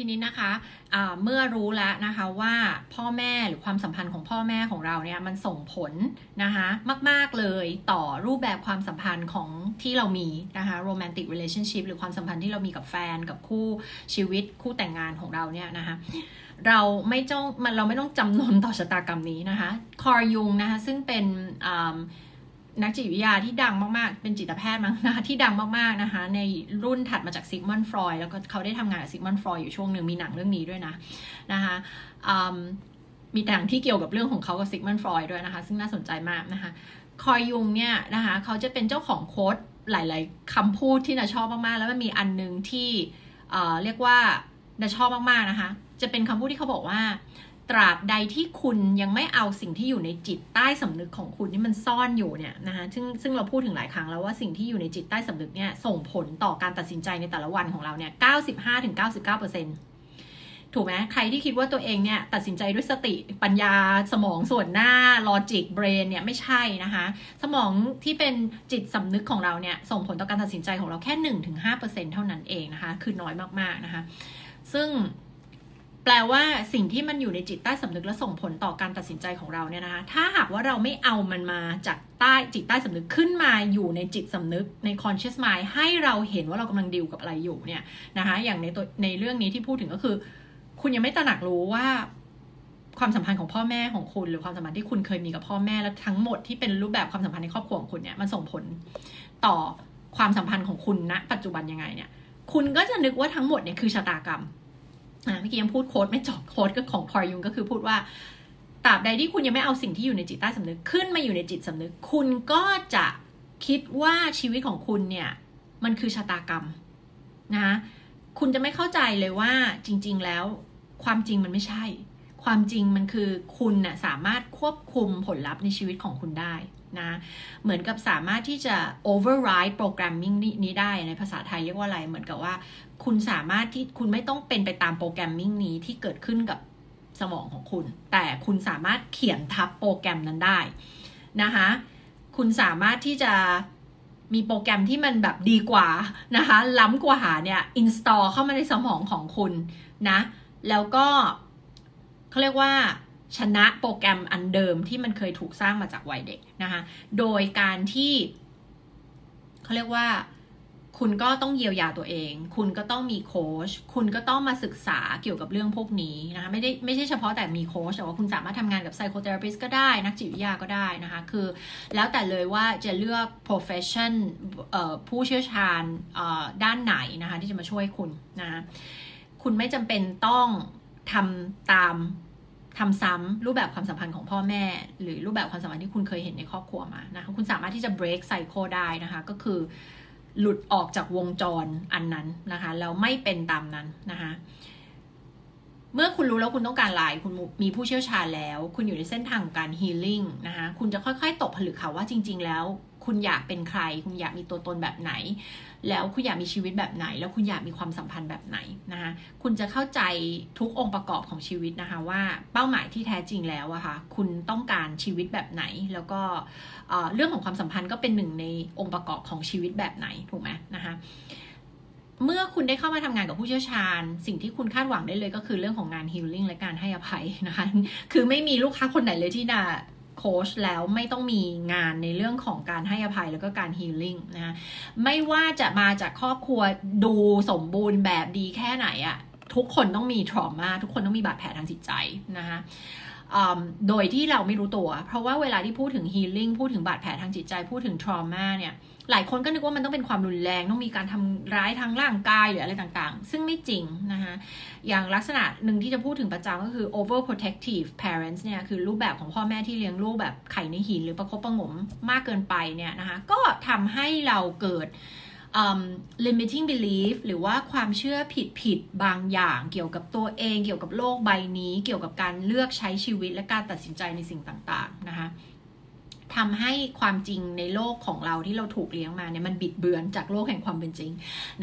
ทีนี้นะคะะเมื่อรู้แล้วนะคะว่าพ่อแม่หรือความสัมพันธ์ของพ่อแม่ของเราเนี่ยมันส่งผลนะคะมาก ๆ เลยต่อรูปแบบความสัมพันธ์ของที่เรามีนะคะ romantic relationship หรือความสัมพันธ์ที่เรามีกับแฟนกับคู่ชีวิตคู่แต่งงานของเราเนี่ยนะคะเราไม่ต้องมันเราไม่ต้องจำนนต่อชะตากรรมนี้นะคะคอร์ยุงนะคะซึ่งเป็น นักจิตวิทยาที่ดังมากๆ เป็นจิตแพทย์มั้งนะคะที่ดังมากๆนะคะ ในรุ่นถัดมาจากซิกมันฟรอยแล้วก็เขาได้ทำงานกับซิกมันฟรอยอยู่ช่วงหนึ่งมีหนังเรื่องนี้ด้วยนะนะคะมีหนังที่เกี่ยวกับเรื่องของเขากับซิกมันฟรอยด้วยนะคะ ซึ่งน่าสนใจมากนะคะ คอยยุงเนี่ยนะคะเขาจะเป็นเจ้าของโค้ดหลาย ๆคำพูดที่นาชอบมากๆ แล้วมันมีอันนึงที่เรียกว่านาชอบมากๆนะคะ จะเป็นคำพูดที่เขาบอกว่า ตราบใดที่คุณยังไม่เอาสิ่งที่อยู่ในจิตใต้สำนึกของคุณที่มันซ่อนอยู่เนี่ยนะคะซึ่งซึ่งเราพูดถึงหลายครั้งแล้วว่าสิ่งที่อยู่ในจิตใต้สำนึกเนี่ยส่งผลต่อการตัดสินใจในแต่ละวันของเราเนี่ย95-99%ถึงถูกไหมใครที่คิดว่าตัวเองเนี่ยตัดสินใจด้วยสติปัญญาสมองส่วนหน้า logic brain เนี่ยไม่ใช่นะคะ สมองที่เป็นจิตสำนึกของเราเนี่ยส่งผลต่อการตัดสินใจของเราแค่ 1-5%เท่านั้นเองนะคะ คือน้อยมากๆนะคะ ซึ่ง แปลว่าสิ่งที่มันอยู่ในจิตใต้สำนึกและส่งผลต่อการตัดสินใจของเราเนี่ยนะคะถ้าหากว่าเราไม่เอามันมาจากใต้จิตใต้สำนึกขึ้นมาอยู่ในจิตสำนึกใน conscious mind ให้เราเห็นว่าเรากำลังดิวกับอะไรอยู่เนี่ยนะคะอย่างในตัวในเรื่องนี้ที่พูดถึงก็คือ คุณยังไม่ตระหนักรู้ว่าความสัมพันธ์ของพ่อแม่ของคุณ หรือความสัมพันธ์ที่คุณเคยมีกับพ่อแม่และทั้งหมดที่เป็นรูปแบบความสัมพันธ์ในครอบครัวของคุณเนี่ยมันส่งผลต่อความสัมพันธ์ของคุณณปัจจุบันยังไงเนี่ย คุณก็จะนึกว่าทั้งหมดเนี่ยคือชะตากรรม เมื่อกี้ยังพูดโค้ดไม่จบโค้ดก็ของพอยุงก็คือพูดว่าตราบใดที่คุณยังไม่เอาสิ่งที่อยู่ในจิตใต้สำนึกขึ้นมาอยู่ในจิตสำนึก คุณก็จะคิดว่าชีวิตของคุณเนี่ย มันคือชะตากรรมนะ คุณจะไม่เข้าใจเลยว่าจริง ๆ แล้วความจริงมันไม่ใช่ ความจริงมันคือคุณนะ่ะสามารถควบคุมผลลัพธ์ในชีวิตของคุณได้ นะเหมือนกับสามารถที่จะ override programming นี้ได้ในภาษาไทยเรียกว่าอะไรเหมือนกับว่า คุณสามารถที่คุณไม่ต้องเป็นไปตามโปรแกรมมิ่งนี้ที่เกิดขึ้นกับสมองของคุณ แต่คุณสามารถเขียนทับโปรแกรมนั้นได้นะคะคุณสามารถที่จะมีโปรแกรมที่มันแบบดีกว่านะคะ ล้ำกว่าเนี่ย install เข้ามาในสมองของคุณนะ แล้วก็เขาเรียกว่า ชนะโปรแกรมอันเดิมที่มันเคยถูกสร้างมาจากวัยเด็กนะคะ โดยการที่เขาเรียกว่าคุณก็ต้องเยียวยาตัวเอง คุณก็ต้องมีโค้ช คุณก็ต้องมาศึกษาเกี่ยวกับเรื่องพวกนี้นะคะ ไม่ได้ไม่ใช่เฉพาะแต่มีโค้ชแต่ว่าคุณสามารถทำงานกับไซโคเทอราปิสก็ได้ นักจิตวิทยาก็ได้นะคะ คือแล้วแต่เลยว่าจะเลือก profession ผู้เชี่ยวชาญด้านไหนนะคะที่จะมาช่วยคุณนะ คุณไม่จำเป็นต้องทำตาม ทำซ้ำรูปแบบความสัมพันธ์ของพ่อแม่ หรือรูปแบบความสัมพันธ์ที่คุณเคยเห็นในครอบครัวมานะคะคุณสามารถที่จะ break cycle ได้นะคะก็คือ หลุดออกจากวงจรอันนั้นนะคะแล้วไม่เป็นตามนั้นนะคะเมื่อคุณรู้แล้วคุณต้องการอะไรคุณมีผู้เชี่ยวชาญแล้ว คุณอยู่ในเส้นทางการฮีลิ่งนะคะคุณจะค่อย ๆ ตกผลึกค่ะว่าจริง ๆ แล้ว คุณอยากเป็นใคร คุณอยากมีตัวตนแบบไหน แล้วคุณอยากมีชีวิตแบบไหน แล้วคุณอยากมีความสัมพันธ์แบบไหนนะคะคุณจะเข้าใจทุกองค์ประกอบของชีวิตนะคะว่าเป้าหมายที่แท้จริงแล้วอะคะ่ะคุณต้องการชีวิตแบบไหน แล้วก็เรื่องของความสัมพันธ์ก็เป็นหนึ่งในองค์ประกอบของชีวิตแบบไหนถูกไหมนะคะเมื่อคุณได้เข้ามาทำงานกับผู้เชี่ยวชาญ สิ่งที่คุณคาดหวังได้เลยก็คือเรื่องของงานฮิลลิ่งและการให้อภัยนะคะ คือไม่มีลูกค้าคนไหนเลยที่จะ โค้ชแล้วไม่ต้องมีงานในเรื่องของการให้อภัยแล้วก็การฮีลิ่งนะไม่ว่าจะมาจากครอบครัวดูสมบูรณ์แบบดีแค่ไหนอะทุกคนต้องมีทรอมาทุกคนต้องมีบาดแผลทางจิตใจนะคะ โดยที่เราไม่รู้ตัว เพราะว่าเวลาที่พูดถึงฮีลิ่งพูดถึงบาดแผลทางจิตใจ พูดถึงทรมาเนี่ย หลายคนก็นึกว่ามันต้องเป็นความรุนแรง ต้องมีการทำร้ายทางร่างกายหรืออะไรต่างๆ ซึ่งไม่จริงนะคะอย่างลักษณะหนึ่งที่จะพูดถึงประจำก็คือ over protective parents เนี่ย คือรูปแบบของพ่อแม่ที่เลี้ยงลูกแบบไข่ในหิน หรือประคบประงมมากเกินไปเนี่ยนะคะ ก็ทำให้เราเกิด limiting belief หรือว่าความเชื่อผิดผิดบางอย่างเกี่ยวกับตัวเอง เกี่ยวกับโลกใบนี้ เกี่ยวกับการเลือกใช้ชีวิตและการตัดสินใจในสิ่งต่างๆนะคะทำให้ความจริงในโลกของเราที่เราถูกเลี้ยงมาเนี่ยมันบิดเบือนจากโลกแห่งความเป็นจริง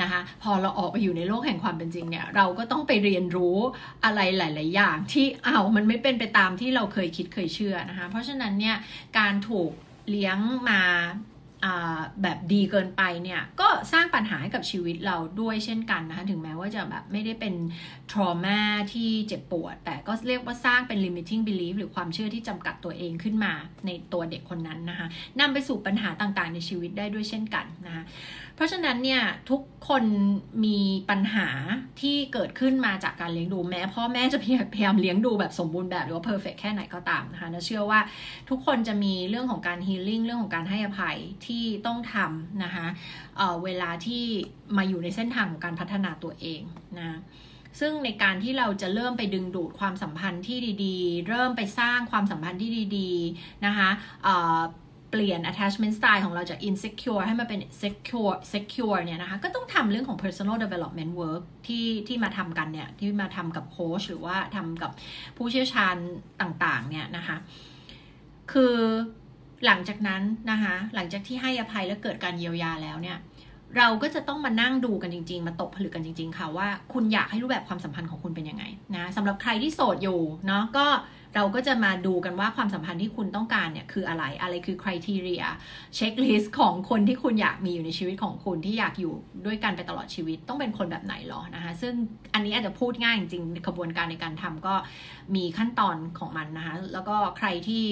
นะคะพอเราออกไปอยู่ในโลกแห่งความเป็นจริงเนี่ยเราก็ต้องไปเรียนรู้อะไรหลาย ๆ อย่างที่เอามันไม่เป็นไปตามที่เราเคยคิดเคยเชื่อนะคะเพราะฉะนั้นเนี่ยการถูกเลี้ยงมา แบบดีเกินไปเนี่ยก็สร้างปัญหาให้กับชีวิตเราด้วยเช่นกันนะคะถึงแม้ว่าจะแบบไม่ได้เป็น trauma ที่เจ็บปวด แต่ก็เรียกว่าสร้างเป็น limiting belief หรือความเชื่อที่จำกัดตัวเองขึ้นมาในตัวเด็กคนนั้นนะคะนำไปสู่ปัญหาต่างๆ ในชีวิตได้ด้วยเช่นกันนะคะเพราะฉะนั้นเนี่ยทุกคนมีปัญหาที่เกิดขึ้นมาจากการเลี้ยงดูแม้พ่อแม่จะพยายามเลี้ยงดูแบบสมบูรณ์แบบหรือว่าเพอร์เฟกแค่ไหนก็ตามนะคะนะเชื่อว่าทุกคนจะมีเรื่องของการฮีลิ่งเรื่องของการให้อภัยที่ต้องทำนะคะเเวลาที่มาอยู่ในเส้นทางของการพัฒนาตัวเองนะซึ่งในการที่เราจะเริ่มไปดึงดูดความสัมพันธ์ที่ดีๆ เริ่มไปสร้างความสัมพันธ์ที่ดีๆนะคะเปลี่ยน attachment style ของเราจาก insecure ให้มาเป็น secure secure เนี่ยนะคะ ก็ต้องทำเรื่องของ personal development work ที่ที่มาทำกันเนี่ย ที่มาทำกับโค้ชหรือว่าทำกับผู้เชี่ยวชาญต่างๆ เนี่ยนะคะ คือ หลังจากนั้นนะคะหลังจากที่ให้อภัยแล้วเกิดการเยียวยาแล้วเนี่ยเราก็จะต้องมานั่งดูกันจริง ๆ มาตกผลึกกันจริง ๆ ค่ะว่าคุณอยากให้รูปแบบความสัมพันธ์ของคุณเป็นยังไงนะสำหรับใครที่โสดอยู่เนาะก็เราก็จะมาดูกันว่าความสัมพันธ์ที่คุณต้องการเนี่ยคืออะไรอะไรคือ criteria checklist ของคนที่คุณอยากมีอยู่ในชีวิตของคุณที่อยากอยู่ด้วยกันไปตลอดชีวิตต้องเป็นคนแบบไหนหรอนะคะซึ่งอันนี้อาจจะพูดง่ายจริงๆกระบวนการในการทำก็มีขั้นตอนของมันนะคะแล้วก็ใครที่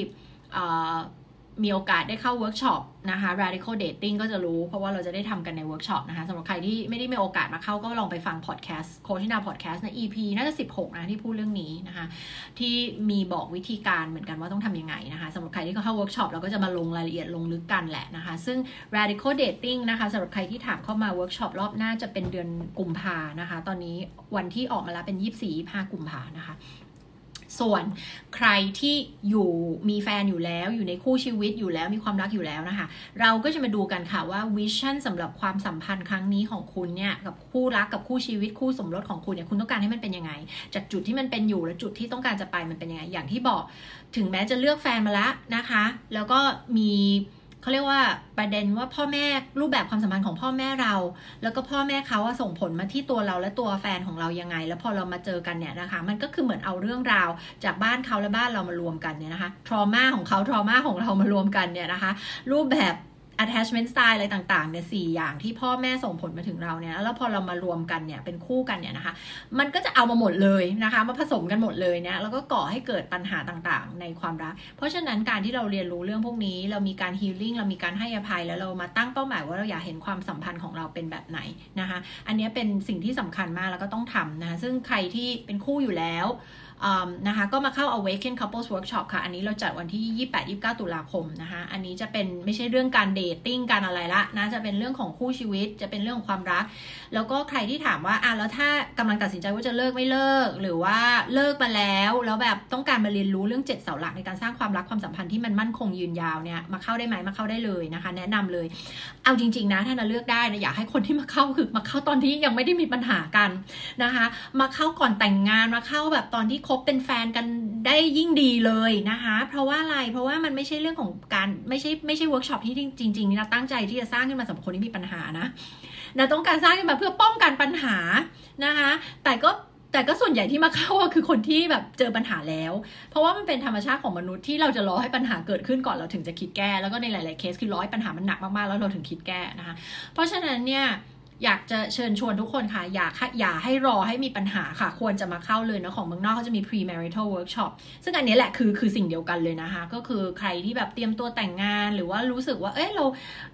มีโอกาสได้เข้าเวิร์กช็อปนะคะ radical dating ก็จะรู้เพราะว่าเราจะได้ทำกันในเวิร์กช็อปนะคะสำหรับใครที่ไม่ได้มีโอกาสมาเข้าก็ลองไปฟังพอดแคสต์โคชินาพอดแคสต์ใน EP น่าจะ 16 นะที่พูดเรื่องนี้นะคะ ที่มีบอกวิธีการเหมือนกันว่าต้องทำยังไงนะคะสำหรับใครที่เขาเข้าเวิร์กช็อปเราก็จะมาลงรายละเอียดลงลึกกันแหละนะคะ ซึ่ง radical dating นะคะสำหรับใครที่ถามเข้ามาเวิร์กช็อปรอบหน้าจะเป็นเดือนกุมภานะคะ ตอนนี้วันที่ออกมาแล้วเป็น 24-25กุมภานะคะ ส่วนใครที่อยู่มีแฟนอยู่แล้วอยู่ในคู่ชีวิตอยู่แล้วมีความรักอยู่แล้วนะคะ เราก็จะมาดูกันค่ะว่า vision สำหรับความสัมพันธ์ครั้งนี้ของคุณเนี่ยกับคู่รักกับคู่ชีวิตคู่สมรสของคุณเนี่ยคุณต้องการให้มันเป็นยังไง จากจุดที่มันเป็นอยู่และจุดที่ต้องการจะไปมันเป็นยังไงอย่างที่บอก ถึงแม้จะเลือกแฟนมาแล้วนะคะ แล้วก็มี เขาเรียกว่าประเด็นว่าพ่อแม่รูปแบบความสัมพันธ์ของพ่อแม่เรา แล้วก็พ่อแม่เขาส่งผลมาที่ตัวเราและตัวแฟนของเรายังไง แล้วพอเรามาเจอกันเนี่ยนะคะ มันก็คือเหมือนเอาเรื่องราวจากบ้านเขาและบ้านเรามารวมกันเนี่ยนะคะทรมาของเขาทรมาของเรามารวมกันเนี่ยนะคะ รูปแบบ attachment style อะไรต่างๆเนี่ยสี่อย่างที่พ่อแม่ส่งผลมาถึงเราเนี่ยแล้วพอเรามารวมกันเนี่ยเป็นคู่กันเนี่ยนะคะ มันก็จะเอามาหมดเลยนะคะ มาผสมกันหมดเลยเนี่ยแล้วก็ก่อให้เกิดปัญหาต่างๆ ในความรัก เพราะฉะนั้นการที่เราเรียนรู้เรื่องพวกนี้ เรามีการ healing เรามีการให้อภัยแล้วเรามาตั้งเป้าหมายว่าเราอยากเห็นความสัมพันธ์ของเราเป็นแบบไหนนะคะ อันนี้เป็นสิ่งที่สำคัญมากแล้วก็ต้องทำนะคะซึ่งใครที่เป็นคู่อยู่แล้ว นะคะก็มาเข้า Awaken Couples Workshop ค่ะ อันนี้เราจัดวันที่ 28-29 ตุลาคมนะคะ อันนี้จะเป็นไม่ใช่เรื่องการเดทติ้งการอะไรละนะจะเป็นเรื่องของคู่ชีวิต จะเป็นเรื่องของความรัก แล้วก็ใครที่ถามว่าอะแล้วถ้ากำลังตัดสินใจว่าจะเลิกไม่เลิก หรือว่าเลิกมาแล้ว แล้วแบบต้องการมาเรียนรู้เรื่อง 7 เสาหลักในการสร้างความรักความสัมพันธ์ที่มันมั่นคงยืนยาวเนี่ยมาเข้าได้ไหมมาเข้าได้เลยนะคะ แนะนำเลย เอาจริง ๆ นะถ้าเราเลือกได้นะอยากให้คนที่มาเข้าคือมาเข้าตอนที่ยังไม่ได้มีปัญหากันนะคะ มาเข้าก่อนแต่งงานมาเข้าแบบตอนที่คบเป็นแฟนกันได้ยิ่งดีเลยนะคะ เพราะว่าอะไรเพราะว่ามันไม่ใช่เรื่องของการไม่ใช่ไม่ใช่เวิร์กช็อปที่จริงๆนี่นะตั้งใจที่จะสร้างขึ้นมาสำหรับคนที่มีปัญหานะนะต้องการสร้างขึ้นมาเพื่อป้องกันปัญหานะคะ แต่ก็แต่ก็ส่วนใหญ่ที่มาเข้าคือคนที่แบบเจอปัญหาแล้ว เพราะว่ามันเป็นธรรมชาติของมนุษย์ที่เราจะรอให้ปัญหาเกิดขึ้นก่อนเราถึงจะคิดแก้ แล้วก็ในหลาย ๆ เคสคือรอให้ปัญหามันหนักมาก ๆ แล้วเราถึงคิดแก้นะคะ เพราะฉะนั้นเนี่ย อยากจะเชิญชวนทุกคนค่ะ อยากอย่าให้รอให้มีปัญหาค่ะ ควรจะมาเข้าเลยนะของเมืองนอกเขาจะมี pre-marital workshop ซึ่งอันนี้แหละคือคือสิ่งเดียวกันเลยนะคะ ก็คือใครที่แบบเตรียมตัวแต่งงาน หรือว่ารู้สึกว่า เอ้ยเรา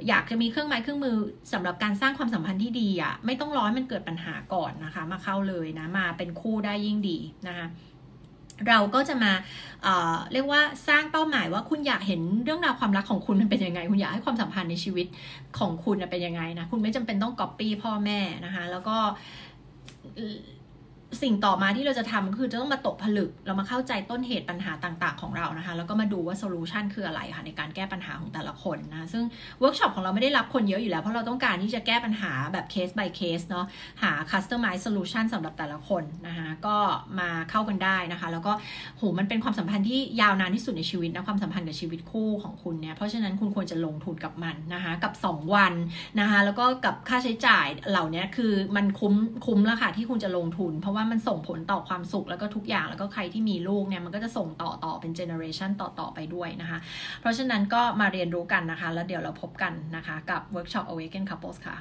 อยากจะมีเครื่องไม้เครื่องมือสำหรับการสร้างความสัมพันธ์ที่ดีอะ่ะไม่ต้องรอให้มันเกิดปัญหาก่อนนะคะ มาเข้าเลยนะมาเป็นคู่ได้ยิ่งดีนะคะ เราก็จะมาเเรียกว่าสร้างเป้าหมายว่าคุณอยากเห็นเรื่องราวความรักของคุณมันเป็นยังไง คุณอยากให้ความสัมพันธ์ในชีวิตของคุณเป็นยังไงนะ คุณไม่จำเป็นต้องก๊อปปี้พ่อแม่นะคะ แล้วก็ สิ่งต่อมาที่เราจะทำก็คือจะต้องมาตกผลึก เรามาเข้าใจต้นเหตุปัญหาต่าง ๆ ของเรานะคะ แล้วก็มาดูว่า solution คืออะไรค่ะในการแก้ปัญหาของแต่ละคนนะซึ่งเวิร์กช็อปของเราไม่ได้รับคนเยอะอยู่แล้ว เพราะเราต้องการที่จะแก้ปัญหาแบบเคส by เคสเนาะหา customize solution สำหรับแต่ละคนนะคะก็มาเข้ากันได้นะคะ แล้วก็โหมันเป็นความสัมพันธ์ที่ยาวนานที่สุดในชีวิตนะความสัมพันธ์กับชีวิตคู่ของคุณเนี่ยเพราะฉะนั้นคุณควรจะลงทุนกับมันนะคะกับ 2 วันนะคะแล้วก็กับค่าใช้จ่ายเหล่านี้คือมันคุ้มคุ้มแล้วค่ะที่คุณจะลงทุนเพราะว่ามันส่งผลต่อความสุขแล้วก็ทุกอย่างแล้วก็ใครที่มีลูกเนี่ยมันก็จะส่งต่อต่อเป็น generation ต่อต่อไปด้วยนะคะ เพราะฉะนั้นก็มาเรียนรู้กันนะคะ แล้วเดี๋ยวเราพบกันนะคะ กับเวิร์กช็อป Awaken Couples ค่ะ